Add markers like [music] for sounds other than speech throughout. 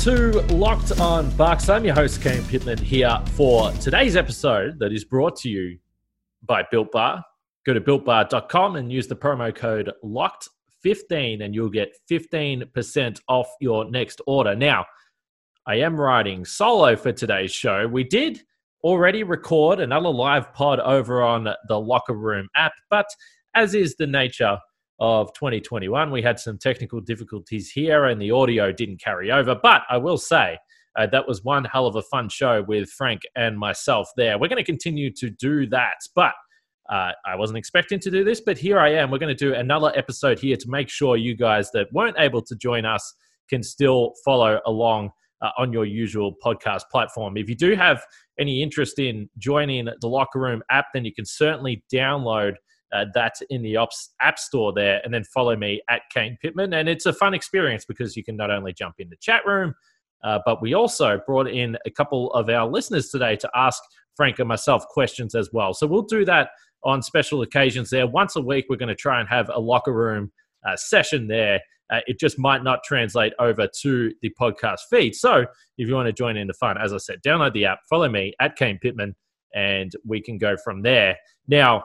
To Locked On Bucks. I'm your host, Kane Pittman, here for today's episode that is brought to you by Built Bar. Go to builtbar.com and use the promo code LOCKED15 and you'll get 15% off your next order. Now, I am writing solo for today's show. We did already record another live pod over on the Locker Room app, but as is the nature of 2021. We had some technical difficulties here and the audio didn't carry over. But I will say uh, that was one hell of a fun show with Frank and myself there. We're going to continue to do that. But uh, I wasn't expecting to do this, but here I am. We're going to do another episode here to make sure you guys that weren't able to join us can still follow along uh, on your usual podcast platform. If you do have any interest in joining the Locker Room app, then you can certainly download uh, that in the ops app store there, and then follow me at Kane Pittman. And it's a fun experience because you can not only jump in the chat room, uh, but we also brought in a couple of our listeners today to ask Frank and myself questions as well. So we'll do that on special occasions there. Once a week, we're going to try and have a locker room uh, session there. Uh, it just might not translate over to the podcast feed. So if you want to join in the fun, as I said, download the app, follow me at Kane Pittman, and we can go from there. Now,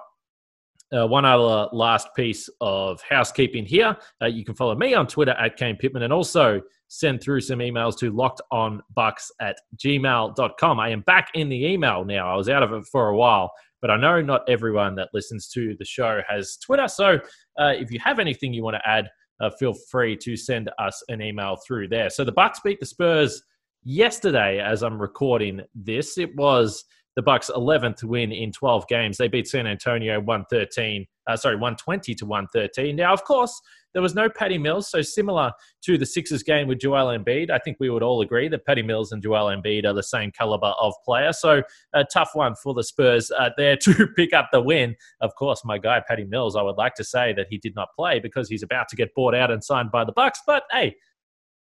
uh, one other last piece of housekeeping here. Uh, you can follow me on Twitter at Kane Pittman and also send through some emails to lockedonbucks at gmail.com. I am back in the email now. I was out of it for a while, but I know not everyone that listens to the show has Twitter. So uh, if you have anything you want to add, uh, feel free to send us an email through there. So the Bucks beat the Spurs yesterday as I'm recording this. It was the Bucks' 11th win in 12 games. They beat San Antonio 113, uh, sorry, 120 to 113. Now, of course, there was no Patty Mills, so similar to the Sixers game with Joel Embiid, I think we would all agree that Patty Mills and Joel Embiid are the same caliber of player. So a tough one for the Spurs uh, there [laughs] to pick up the win. Of course, my guy Patty Mills, I would like to say that he did not play because he's about to get bought out and signed by the Bucks. But hey,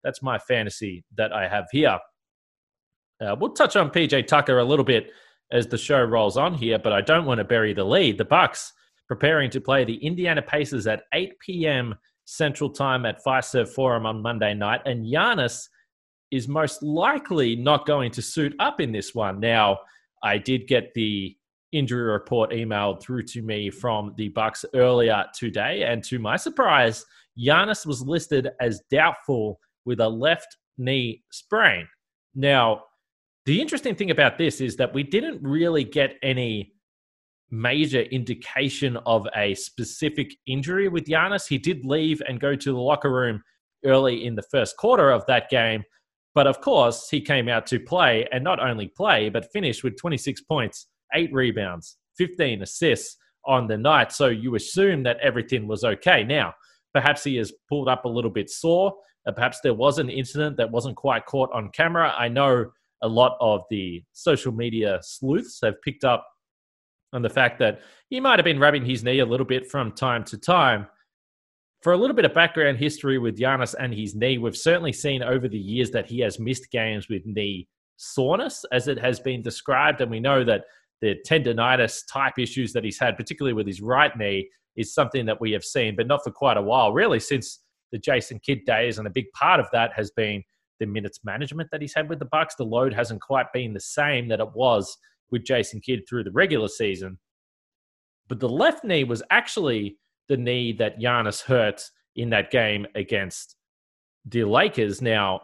that's my fantasy that I have here. Uh, we'll touch on PJ Tucker a little bit as the show rolls on here, but I don't want to bury the lead. The Bucks preparing to play the Indiana Pacers at 8 p.m. Central Time at Fiserv Forum on Monday night, and Giannis is most likely not going to suit up in this one. Now, I did get the injury report emailed through to me from the Bucks earlier today, and to my surprise, Giannis was listed as doubtful with a left knee sprain. Now, the interesting thing about this is that we didn't really get any major indication of a specific injury with Giannis. He did leave and go to the locker room early in the first quarter of that game. But of course, he came out to play and not only play, but finish with 26 points, eight rebounds, 15 assists on the night. So you assume that everything was okay. Now, perhaps he has pulled up a little bit sore. Uh, perhaps there was an incident that wasn't quite caught on camera. I know a lot of the social media sleuths have picked up on the fact that he might have been rubbing his knee a little bit from time to time. For a little bit of background history with Giannis and his knee, we've certainly seen over the years that he has missed games with knee soreness, as it has been described. And we know that the tendonitis type issues that he's had, particularly with his right knee, is something that we have seen, but not for quite a while, really, since the Jason Kidd days. And a big part of that has been the minutes management that he's had with the Bucks. The load hasn't quite been the same that it was with Jason Kidd through the regular season. But the left knee was actually the knee that Giannis hurt in that game against the Lakers. Now,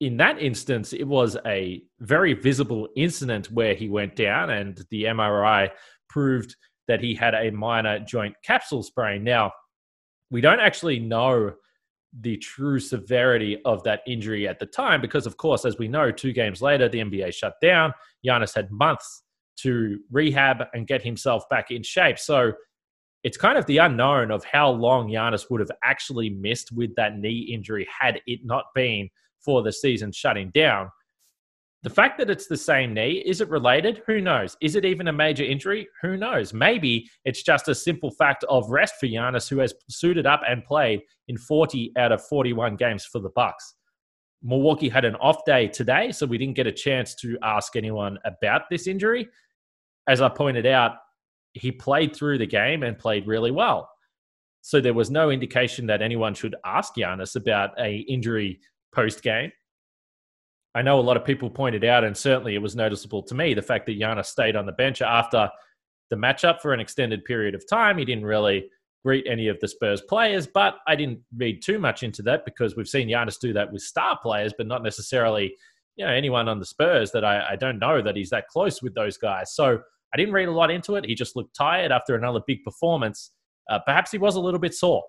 in that instance, it was a very visible incident where he went down, and the MRI proved that he had a minor joint capsule sprain. Now, we don't actually know the true severity of that injury at the time because, of course, as we know, two games later, the NBA shut down. Giannis had months to rehab and get himself back in shape. So it's kind of the unknown of how long Giannis would have actually missed with that knee injury had it not been for the season shutting down. The fact that it's the same knee, is it related? Who knows? Is it even a major injury? Who knows? Maybe it's just a simple fact of rest for Giannis, who has suited up and played in 40 out of 41 games for the Bucks. Milwaukee had an off day today, so we didn't get a chance to ask anyone about this injury. As I pointed out, he played through the game and played really well. So there was no indication that anyone should ask Giannis about a injury post game. I know a lot of people pointed out, and certainly it was noticeable to me, the fact that Giannis stayed on the bench after the matchup for an extended period of time. He didn't really greet any of the Spurs players, but I didn't read too much into that because we've seen Giannis do that with star players, but not necessarily you know anyone on the Spurs that I, I don't know that he's that close with those guys. So I didn't read a lot into it. He just looked tired after another big performance. Uh, perhaps he was a little bit sore.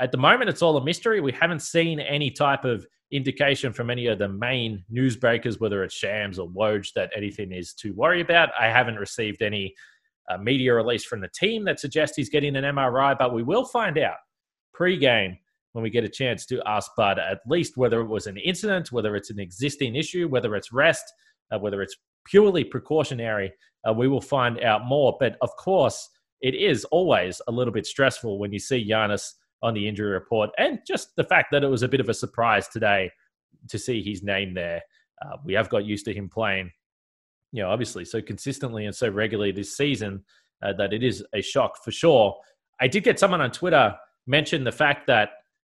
At the moment, it's all a mystery. We haven't seen any type of indication from any of the main newsbreakers, whether it's Shams or Woj, that anything is to worry about. I haven't received any uh, media release from the team that suggests he's getting an MRI, but we will find out pre-game when we get a chance to ask Bud at least whether it was an incident, whether it's an existing issue, whether it's rest, uh, whether it's purely precautionary. Uh, we will find out more. But of course, it is always a little bit stressful when you see Giannis on the injury report, and just the fact that it was a bit of a surprise today to see his name there. Uh, we have got used to him playing, you know, obviously so consistently and so regularly this season uh, that it is a shock for sure. I did get someone on Twitter mention the fact that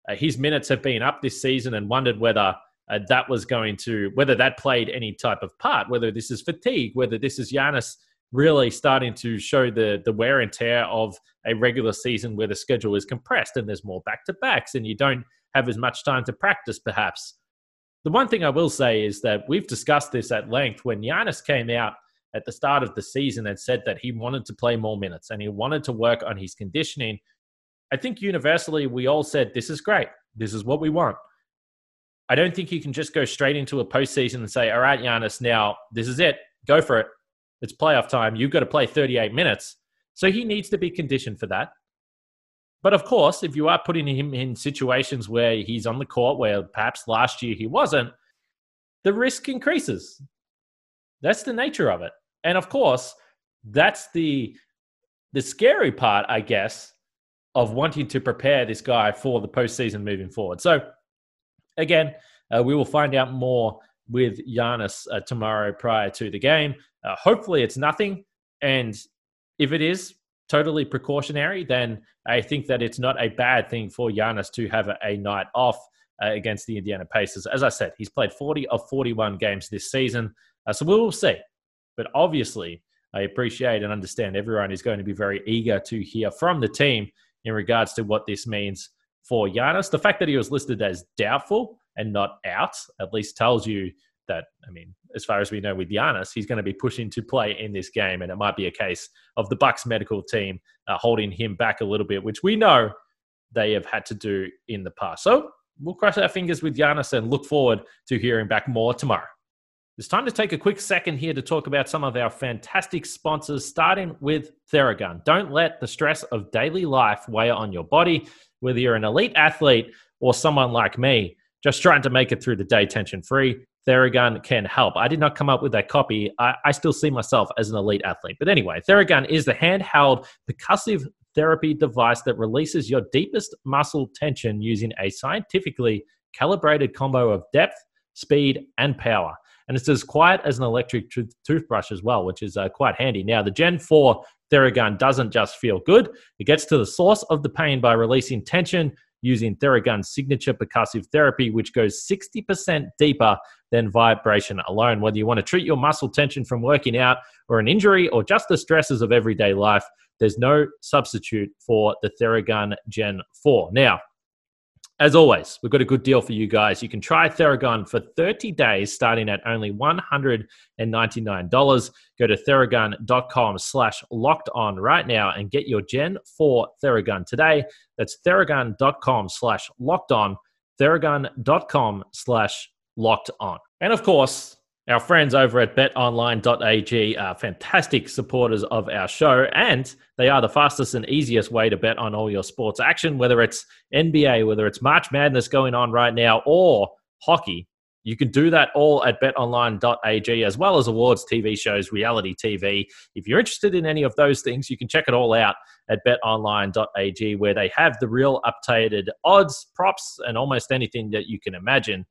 uh, his minutes have been up this season and wondered whether uh, that was going to whether that played any type of part, whether this is fatigue, whether this is Giannis really starting to show the the wear and tear of a regular season where the schedule is compressed and there's more back to backs and you don't have as much time to practice, perhaps. The one thing I will say is that we've discussed this at length when Giannis came out at the start of the season and said that he wanted to play more minutes and he wanted to work on his conditioning. I think universally we all said, This is great. This is what we want. I don't think you can just go straight into a postseason and say, all right, Giannis, now this is it. Go for it. It's playoff time. You've got to play 38 minutes. So he needs to be conditioned for that. But of course, if you are putting him in situations where he's on the court where perhaps last year he wasn't, the risk increases. That's the nature of it. And of course, that's the the scary part, I guess, of wanting to prepare this guy for the postseason moving forward. So again, uh, we will find out more with Giannis uh, tomorrow prior to the game. Uh, hopefully, it's nothing. And if it is totally precautionary, then I think that it's not a bad thing for Giannis to have a, a night off uh, against the Indiana Pacers. As I said, he's played 40 of 41 games this season. Uh, so we will see. But obviously, I appreciate and understand everyone is going to be very eager to hear from the team in regards to what this means for Giannis. The fact that he was listed as doubtful and not out at least tells you that, I mean, as far as we know with Giannis, he's going to be pushing to play in this game. And it might be a case of the Bucks medical team uh, holding him back a little bit, which we know they have had to do in the past. So we'll cross our fingers with Giannis and look forward to hearing back more tomorrow. It's time to take a quick second here to talk about some of our fantastic sponsors, starting with Theragun. Don't let the stress of daily life weigh on your body whether you're an elite athlete or someone like me, just trying to make it through the day tension free, Theragun can help. I did not come up with that copy. I, I, still see myself as an elite athlete. But anyway, Theragun is the handheld percussive therapy device that releases your deepest muscle tension using a scientifically calibrated combo of depth, speed, and power. And it's as quiet as an electric toothbrush as well, which is uh, quite handy. Now, the Gen 4 Theragun doesn't just feel good, it gets to the source of the pain by releasing tension using Theragun's signature percussive therapy, which goes 60% deeper than vibration alone. Whether you want to treat your muscle tension from working out or an injury or just the stresses of everyday life, there's no substitute for the Theragun Gen 4. Now, as always, we've got a good deal for you guys. You can try Theragun for 30 days starting at only $199. Go to theragun.com slash locked on right now and get your Gen 4 Theragun today. That's theragun.com slash locked on, theragun.com slash locked on. And of course, Our friends over at betonline.ag are fantastic supporters of our show, and they are the fastest and easiest way to bet on all your sports action, whether it's NBA, whether it's March Madness going on right now, or hockey. You can do that all at betonline.ag, as well as awards, TV shows, reality TV. If you're interested in any of those things, you can check it all out at betonline.ag, where they have the real updated odds, props, and almost anything that you can imagine.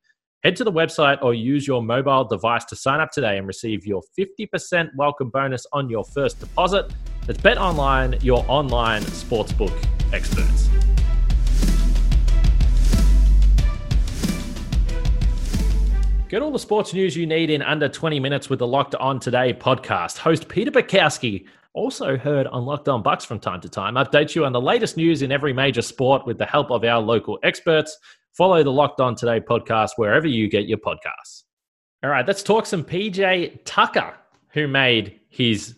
Head to the website or use your mobile device to sign up today and receive your 50% welcome bonus on your first deposit. That's Bet Online, your online sportsbook experts. Get all the sports news you need in under 20 minutes with the Locked On Today podcast. Host Peter Bukowski, also heard on Locked On Bucks from time to time, updates you on the latest news in every major sport with the help of our local experts. Follow the Locked On Today podcast wherever you get your podcasts. All right, let's talk some PJ Tucker, who made his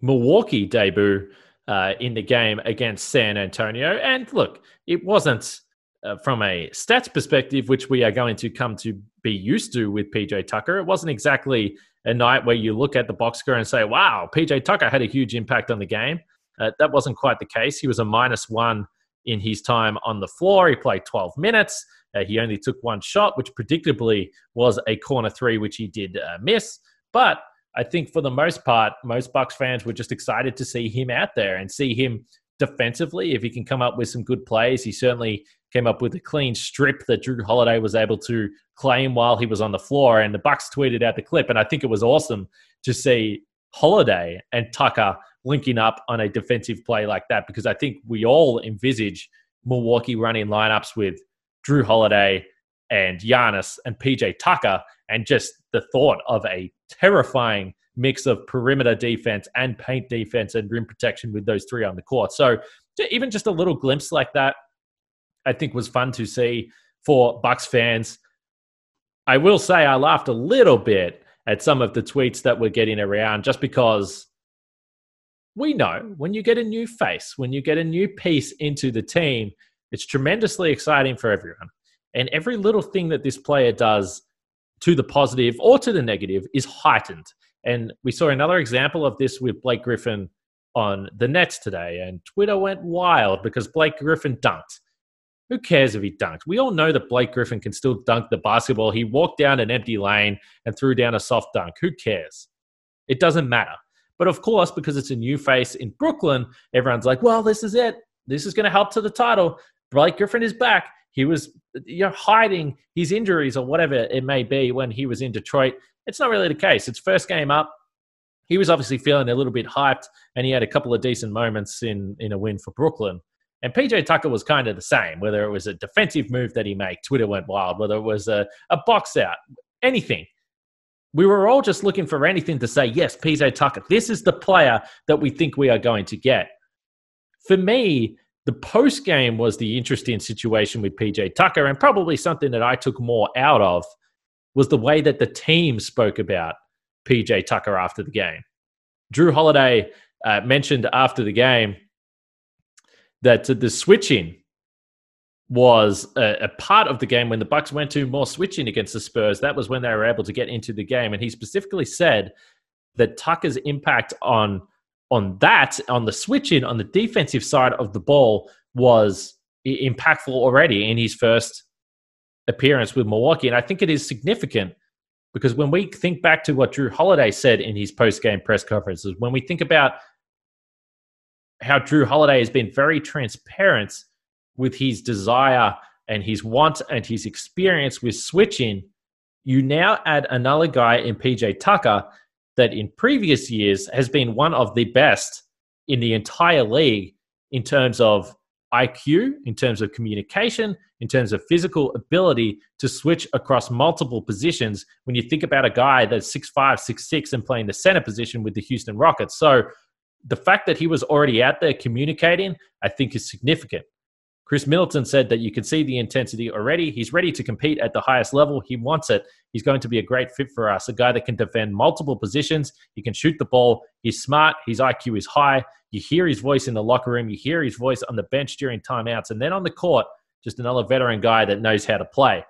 Milwaukee debut uh, in the game against San Antonio. And look, it wasn't uh, from a stats perspective, which we are going to come to be used to with PJ Tucker. It wasn't exactly a night where you look at the box score and say, wow, PJ Tucker had a huge impact on the game. Uh, that wasn't quite the case. He was a minus one in his time on the floor. He played 12 minutes. Uh, he only took one shot, which predictably was a corner three, which he did uh, miss. But I think for the most part, most Bucks fans were just excited to see him out there and see him defensively. If he can come up with some good plays, he certainly came up with a clean strip that Jrue Holiday was able to claim while he was on the floor. And the Bucks tweeted out the clip, and I think it was awesome to see Holiday and Tucker linking up on a defensive play like that because I think we all envisage Milwaukee running lineups with Jrue Holiday and Giannis and PJ Tucker, and just the thought of a terrifying mix of perimeter defense and paint defense and rim protection with those three on the court. So even just a little glimpse like that, I think was fun to see for Bucks fans. I will say I laughed a little bit at some of the tweets that we're getting around just because we know when you get a new face, when you get a new piece into the team, it's tremendously exciting for everyone. And every little thing that this player does to the positive or to the negative is heightened. And we saw another example of this with Blake Griffin on the Nets today. And Twitter went wild because Blake Griffin dunked. Who cares if he dunked? We all know that Blake Griffin can still dunk the basketball. He walked down an empty lane and threw down a soft dunk. Who cares? It doesn't matter. But of course, because it's a new face in Brooklyn, everyone's like, well, this is it. This is going to help to the title. Blake Griffin is back. He was you know, hiding his injuries or whatever it may be when he was in Detroit. It's not really the case. It's first game up. He was obviously feeling a little bit hyped, and he had a couple of decent moments in, in a win for Brooklyn. And PJ Tucker was kind of the same, whether it was a defensive move that he made, Twitter went wild, whether it was a, a box out, anything we were all just looking for anything to say, yes, PJ Tucker, this is the player that we think we are going to get. For me, the post game was the interesting situation with PJ Tucker, and probably something that I took more out of was the way that the team spoke about PJ Tucker after the game. Jrue Holiday uh, mentioned after the game that the switching was a, a, part of the game when the Bucks went to more switching against the Spurs. That was when they were able to get into the game, and he specifically said that Tucker's impact on on that on the switching on the defensive side of the ball was impactful already in his first appearance with Milwaukee, and I think it is significant because when we think back to what Jrue Holiday said in his post game press conferences, when we think about how Jrue Holiday has been very transparent with his desire and his want and his experience with switching, you now add another guy in PJ Tucker that in previous years has been one of the best in the entire league in terms of IQ, in terms of communication, in terms of physical ability to switch across multiple positions. When you think about a guy that's six five, six six, and playing the center position with the Houston Rockets. So the fact that he was already out there communicating, I think is significant. Khris Middleton said that you can see the intensity already. He's ready to compete at the highest level. He wants it. He's going to be a great fit for us, a guy that can defend multiple positions. He can shoot the ball. He's smart. His IQ is high. You hear his voice in the locker room. You hear his voice on the bench during timeouts. And then on the court, just another veteran guy that knows how to play.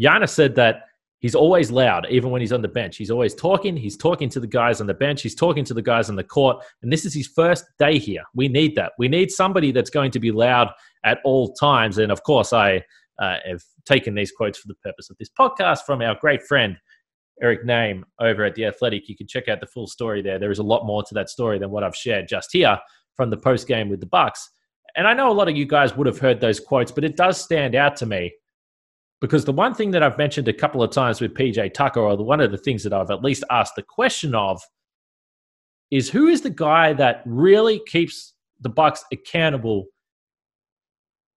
Giannis said that He's always loud, even when he's on the bench. He's always talking. He's talking to the guys on the bench. He's talking to the guys on the court. And this is his first day here. We need that. We need somebody that's going to be loud at all times. And of course, I uh, have taken these quotes for the purpose of this podcast from our great friend, Eric Nehm over at The Athletic. You can check out the full story there. There is a lot more to that story than what I've shared just here from the post game with the Bucks. And I know a lot of you guys would have heard those quotes, but it does stand out to me because the one thing that I've mentioned a couple of times with PJ Tucker, or the, one of the things that I've at least asked the question of, is who is the guy that really keeps the Bucks accountable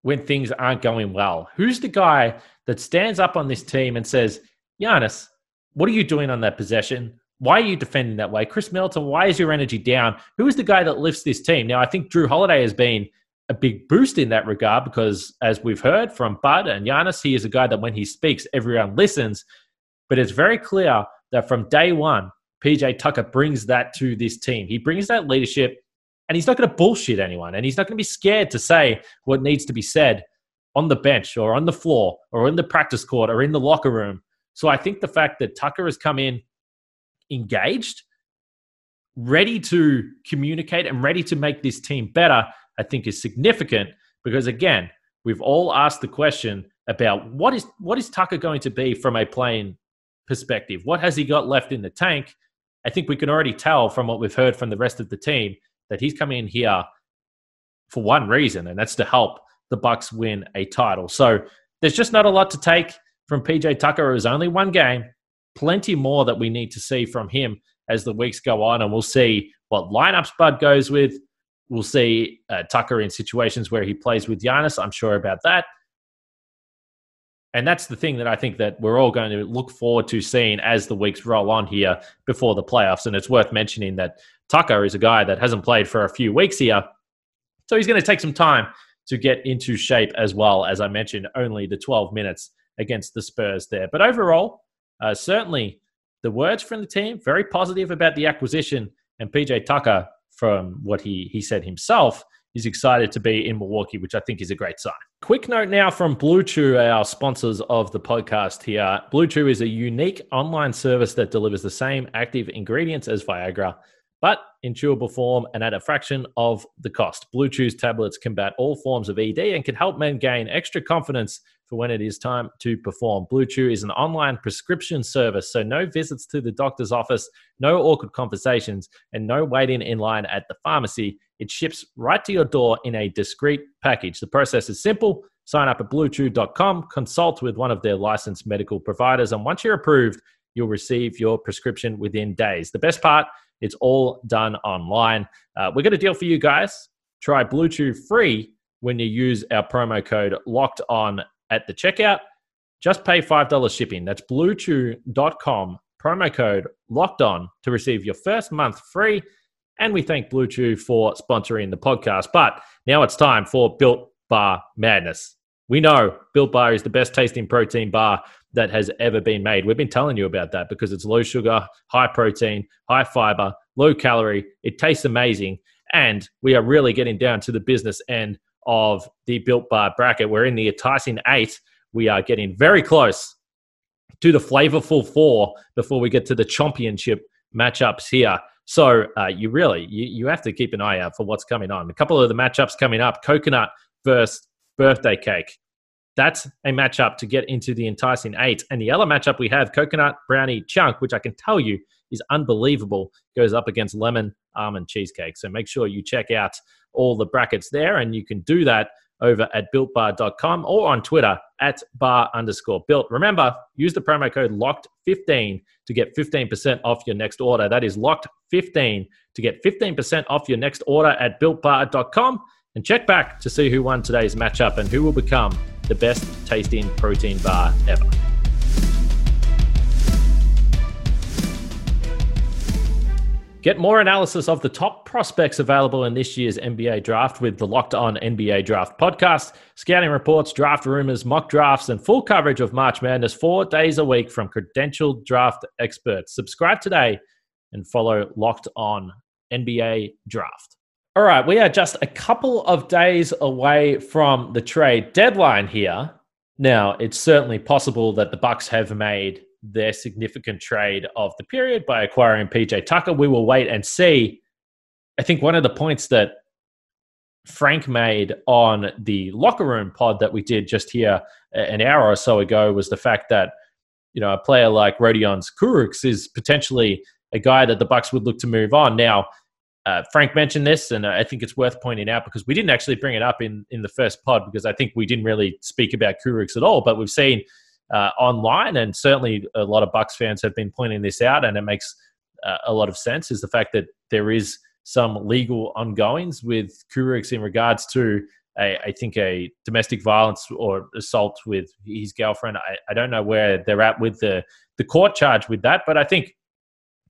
when things aren't going well? Who's the guy that stands up on this team and says, Giannis, what are you doing on that possession? Why are you defending that way? Khris Middleton, why is your energy down? Who is the guy that lifts this team? Now, I think Jrue Holiday has been a big boost in that regard because, as we've heard from Bud and Giannis, he is a guy that when he speaks, everyone listens. But it's very clear that from day one, PJ Tucker brings that to this team. He brings that leadership, and he's not going to bullshit anyone, and he's not going to be scared to say what needs to be said on the bench or on the floor or in the practice court or in the locker room. So I think the fact that Tucker has come in engaged, ready to communicate, and ready to make this team better I think is significant because again, we've all asked the question about what is what is Tucker going to be from a playing perspective? What has he got left in the tank? I think we can already tell from what we've heard from the rest of the team that he's coming in here for one reason, and that's to help the Bucks win a title. So there's just not a lot to take from PJ Tucker. It was only one game. Plenty more that we need to see from him as the weeks go on, and we'll see what lineups Bud goes with. We'll see uh, Tucker in situations where he plays with Giannis. I'm sure about that. And that's the thing that I think that we're all going to look forward to seeing as the weeks roll on here before the playoffs. And it's worth mentioning that Tucker is a guy that hasn't played for a few weeks here. So he's going to take some time to get into shape as well. As I mentioned, only the 12 minutes against the Spurs there. But overall, uh, certainly the words from the team, very positive about the acquisition. And PJ Tucker from what he, he said himself, he's excited to be in Milwaukee, which I think is a great sign. Quick note now from Blue Chew, our sponsors of the podcast here. Blue Chew is a unique online service that delivers the same active ingredients as Viagra, but in chewable form and at a fraction of the cost. Blue Chew's tablets combat all forms of ED and can help men gain extra confidence for when it is time to perform. Blue Chew is an online prescription service, so no visits to the doctor's office, no awkward conversations, and no waiting in line at the pharmacy. It ships right to your door in a discreet package. The process is simple. Sign up at bluechew.com, consult with one of their licensed medical providers, and once you're approved, you'll receive your prescription within days. The best part, it's all done online. Uh, we're got a deal for you guys. Try Blue Chew free when you use our promo code locked on at the checkout. Just pay $5 shipping. That's bluechew.com, promo code locked on to receive your first month free. And we thank Blue Chew for sponsoring the podcast. But now it's time for Built Bar Madness. We know Built Bar is the best tasting protein bar that has ever been made. We've been telling you about that because it's low sugar, high protein, high fiber, low calorie. It tastes amazing. And we are really getting down to the business end of the Built Bar bracket. We're in the enticing eight. We are getting very close to the flavorful four before we get to the championship matchups here. So uh, you really you, you have to keep an eye out for what's coming on. A couple of the matchups coming up: coconut versus birthday cake. That's a matchup to get into the enticing eight. And the other matchup we have, coconut brownie chunk, which I can tell you is unbelievable, goes up against lemon almond cheesecake. So make sure you check out all the brackets there, and you can do that over at builtbar.com or on Twitter at bar underscore built. Remember, use the promo code locked15 to get 15% off your next order. That is locked15 to get 15% off your next order at builtbar.com. And check back to see who won today's matchup and who will become the best tasting protein bar ever. Get more analysis of the top prospects available in this year's NBA draft with the Locked On NBA Draft podcast, scouting reports, draft rumors, mock drafts, and full coverage of March Madness four days a week from credentialed draft experts. Subscribe today and follow Locked On NBA Draft. All right, we are just a couple of days away from the trade deadline here. Now, it's certainly possible that the Bucks have made their significant trade of the period by acquiring PJ Tucker. We will wait and see. I think one of the points that Frank made on the locker room pod that we did just here an hour or so ago was the fact that you know a player like Rodions Kurucs is potentially a guy that the Bucks would look to move on. Now, uh, Frank mentioned this, and I think it's worth pointing out because we didn't actually bring it up in in the first pod because I think we didn't really speak about Kurucs at all. But we've seen uh, online, and certainly a lot of Bucks fans have been pointing this out, and it makes uh, a lot of sense. Is the fact that there is some legal ongoings with Kurucs in regards to a, I think a domestic violence or assault with his girlfriend. I, I don't know where they're at with the the court charge with that, but I think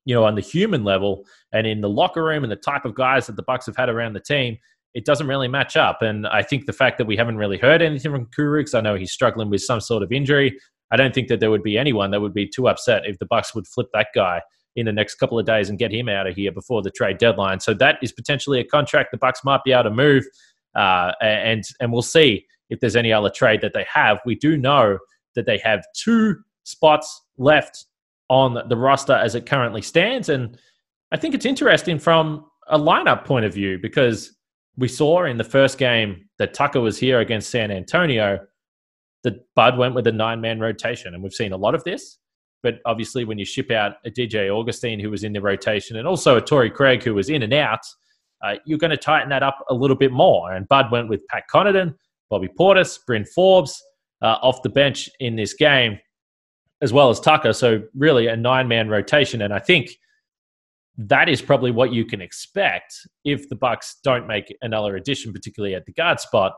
you know on the human level and in the locker room and the type of guys that the Bucks have had around the team, it doesn't really match up. And I think the fact that we haven't really heard anything from Kurucs, I know he's struggling with some sort of injury. I don't think that there would be anyone that would be too upset if the Bucks would flip that guy in the next couple of days and get him out of here before the trade deadline. So that is potentially a contract the Bucks might be able to move, uh, and and we'll see if there's any other trade that they have. We do know that they have two spots left on the roster as it currently stands, and I think it's interesting from a lineup point of view because we saw in the first game that Tucker was here against San Antonio that Bud went with a nine man rotation. And we've seen a lot of this. But obviously, when you ship out a DJ Augustin who was in the rotation and also a Torrey Craig who was in and out, uh, you're going to tighten that up a little bit more. And Bud went with Pat Connaughton, Bobby Portis, Bryn Forbes uh, off the bench in this game, as well as Tucker. So, really, a nine man rotation. And I think that is probably what you can expect if the Bucks don't make another addition, particularly at the guard spot.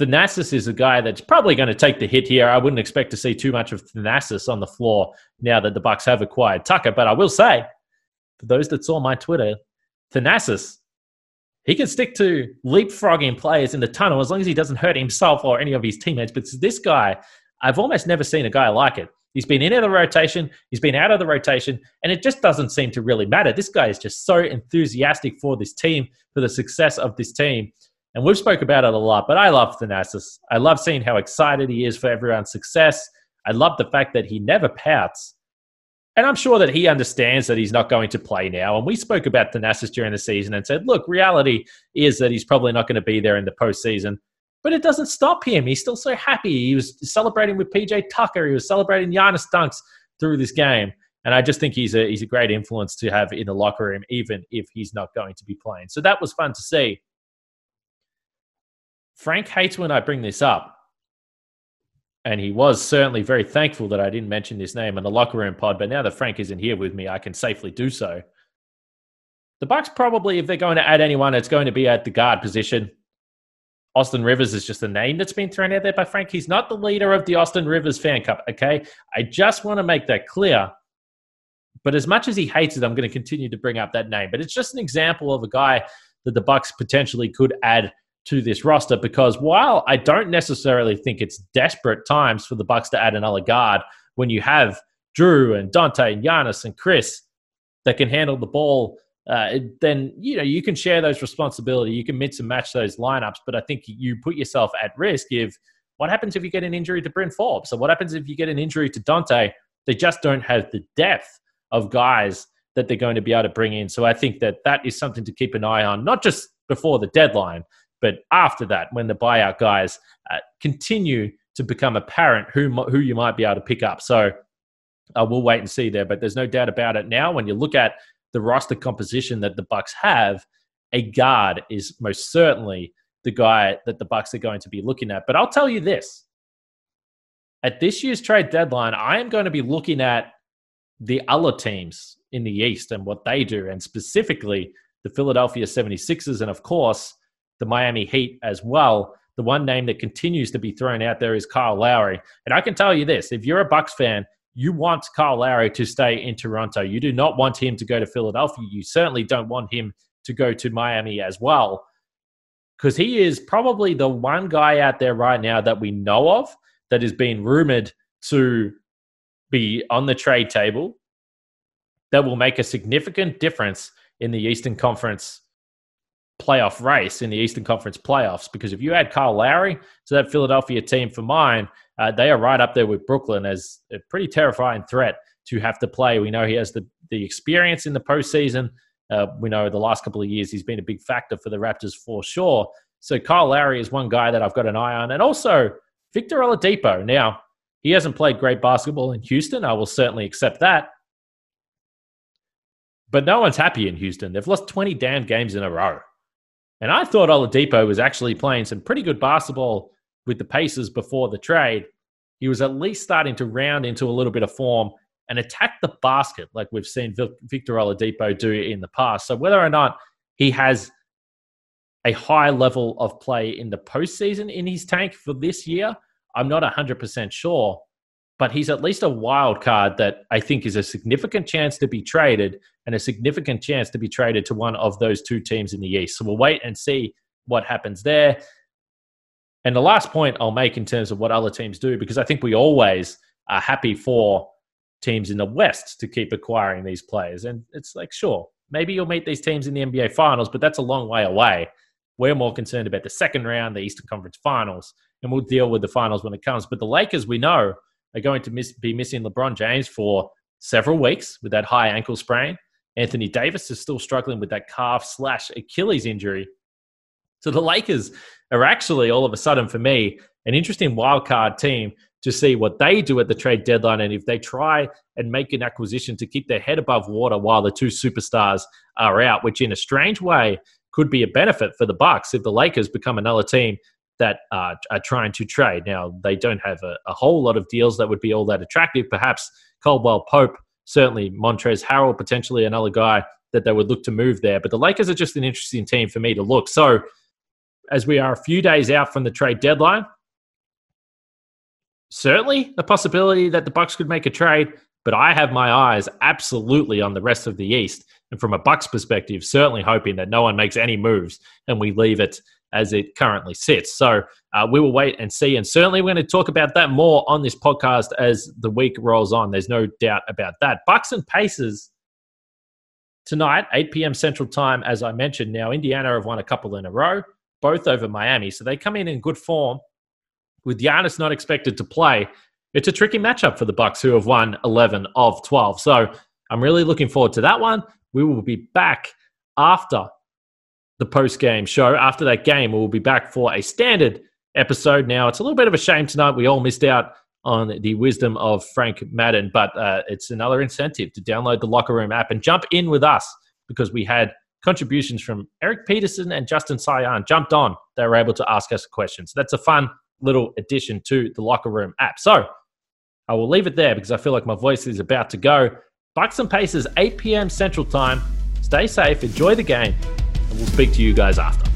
Thanasis is a guy that's probably going to take the hit here. I wouldn't expect to see too much of Thanasis on the floor now that the Bucks have acquired Tucker. But I will say, for those that saw my Twitter, Thanasis, he can stick to leapfrogging players in the tunnel as long as he doesn't hurt himself or any of his teammates. But this guy, I've almost never seen a guy like it. He's been in the rotation, he's been out of the rotation, and it just doesn't seem to really matter. This guy is just so enthusiastic for this team, for the success of this team. And we've spoke about it a lot, but I love Thanasis. I love seeing how excited he is for everyone's success. I love the fact that he never pouts. And I'm sure that he understands that he's not going to play now. And we spoke about Thanasis during the season and said, look, reality is that he's probably not going to be there in the postseason. But it doesn't stop him. He's still so happy. He was celebrating with PJ Tucker. He was celebrating Giannis dunks through this game. And I just think he's a, he's a great influence to have in the locker room, even if he's not going to be playing. So that was fun to see. Frank hates when I bring this up. And he was certainly very thankful that I didn't mention his name in the locker room pod. But now that Frank isn't here with me, I can safely do so. The Bucks probably, if they're going to add anyone, it's going to be at the guard position. Austin Rivers is just a name that's been thrown out there by Frank. He's not the leader of the Austin Rivers fan cup, okay? I just want to make that clear. But as much as he hates it, I'm going to continue to bring up that name. But it's just an example of a guy that the Bucks potentially could add to this roster because while I don't necessarily think it's desperate times for the Bucks to add another guard when you have Jrue and Dante and Giannis and Khris that can handle the ball, uh, then you know you can share those responsibility. You can mix and match those lineups, but I think you put yourself at risk if what happens if you get an injury to Bryn Forbes? So what happens if you get an injury to Dante? They just don't have the depth of guys that they're going to be able to bring in. So I think that that is something to keep an eye on, not just before the deadline, but after that, when the buyout guys uh, continue to become apparent who who you might be able to pick up. So uh, we'll wait and see there. But there's no doubt about it. Now, when you look at the roster composition that the Bucks have, a guard is most certainly the guy that the Bucks are going to be looking at. But I'll tell you this: at this year's trade deadline, I am going to be looking at the other teams in the East and what they do, and specifically the Philadelphia 76ers, and of course the Miami Heat as well. The one name that continues to be thrown out there is Kyle Lowry. And I can tell you this if you're a Bucks fan, you want Kyle Lowry to stay in Toronto. You do not want him to go to Philadelphia. You certainly don't want him to go to Miami as well. Because he is probably the one guy out there right now that we know of that is being rumored to be on the trade table that will make a significant difference in the Eastern Conference playoff race in the Eastern Conference playoffs. Because if you add Kyle Lowry to that Philadelphia team for mine, uh, they are right up there with Brooklyn as a pretty terrifying threat to have to play. We know he has the, the experience in the postseason. Uh, we know the last couple of years he's been a big factor for the Raptors for sure. So Kyle Lowry is one guy that I've got an eye on. And also Victor Oladipo. Now, he hasn't played great basketball in Houston. I will certainly accept that. But no one's happy in Houston. They've lost 20 damn games in a row. And I thought Oladipo was actually playing some pretty good basketball with the Pacers before the trade. He was at least starting to round into a little bit of form and attack the basket like we've seen Victor Oladipo do in the past. So whether or not he has a high level of play in the postseason in his tank for this year, I'm not 100% sure. But he's at least a wild card that I think is a significant chance to be traded and a significant chance to be traded to one of those two teams in the East. So we'll wait and see what happens there. And the last point I'll make in terms of what other teams do, because I think we always are happy for teams in the West to keep acquiring these players. And it's like, sure, maybe you'll meet these teams in the NBA Finals, but that's a long way away. We're more concerned about the second round, the Eastern Conference Finals, and we'll deal with the finals when it comes. But the Lakers, we know, are going to miss, be missing LeBron James for several weeks with that high ankle sprain. Anthony Davis is still struggling with that calf slash Achilles injury. So the Lakers are actually all of a sudden for me an interesting wildcard team to see what they do at the trade deadline and if they try and make an acquisition to keep their head above water while the two superstars are out, which in a strange way could be a benefit for the Bucks if the Lakers become another team that uh, are trying to trade. Now they don't have a, a, whole lot of deals that would be all that attractive. Perhaps Caldwell Pope, certainly Montrezl Harrell, potentially another guy that they would look to move there. But the Lakers are just an interesting team for me to look. So as we are a few days out from the trade deadline, certainly a possibility that the Bucks could make a trade, but I have my eyes absolutely on the rest of the East. And from a Bucks perspective, certainly hoping that no one makes any moves and we leave it as it currently sits. So uh, we will wait and see. And certainly we're going to talk about that more on this podcast as the week rolls on. There's no doubt about that. Bucks and Pacers tonight, 8 p.m. Central Time, as I mentioned. Now, Indiana have won a couple in a row both over Miami. So they come in in good form. With Giannis not expected to play, it's a tricky matchup for the Bucks, who have won 11 of 12. So I'm really looking forward to that one. We will be back after the post game show. After that game, we'll be back for a standard episode. Now, it's a little bit of a shame tonight. We all missed out on the wisdom of Frank Madden, but uh, it's another incentive to download the Locker Room app and jump in with us because we had contributions from Eric Peterson and Justin Sayan jumped on. They were able to ask us a questions. That's a fun little addition to the Locker Room app. So I will leave it there because I feel like my voice is about to go. Bucks and Pacers, 8 p.m. Central Time. Stay safe, enjoy the game, and we'll speak to you guys after.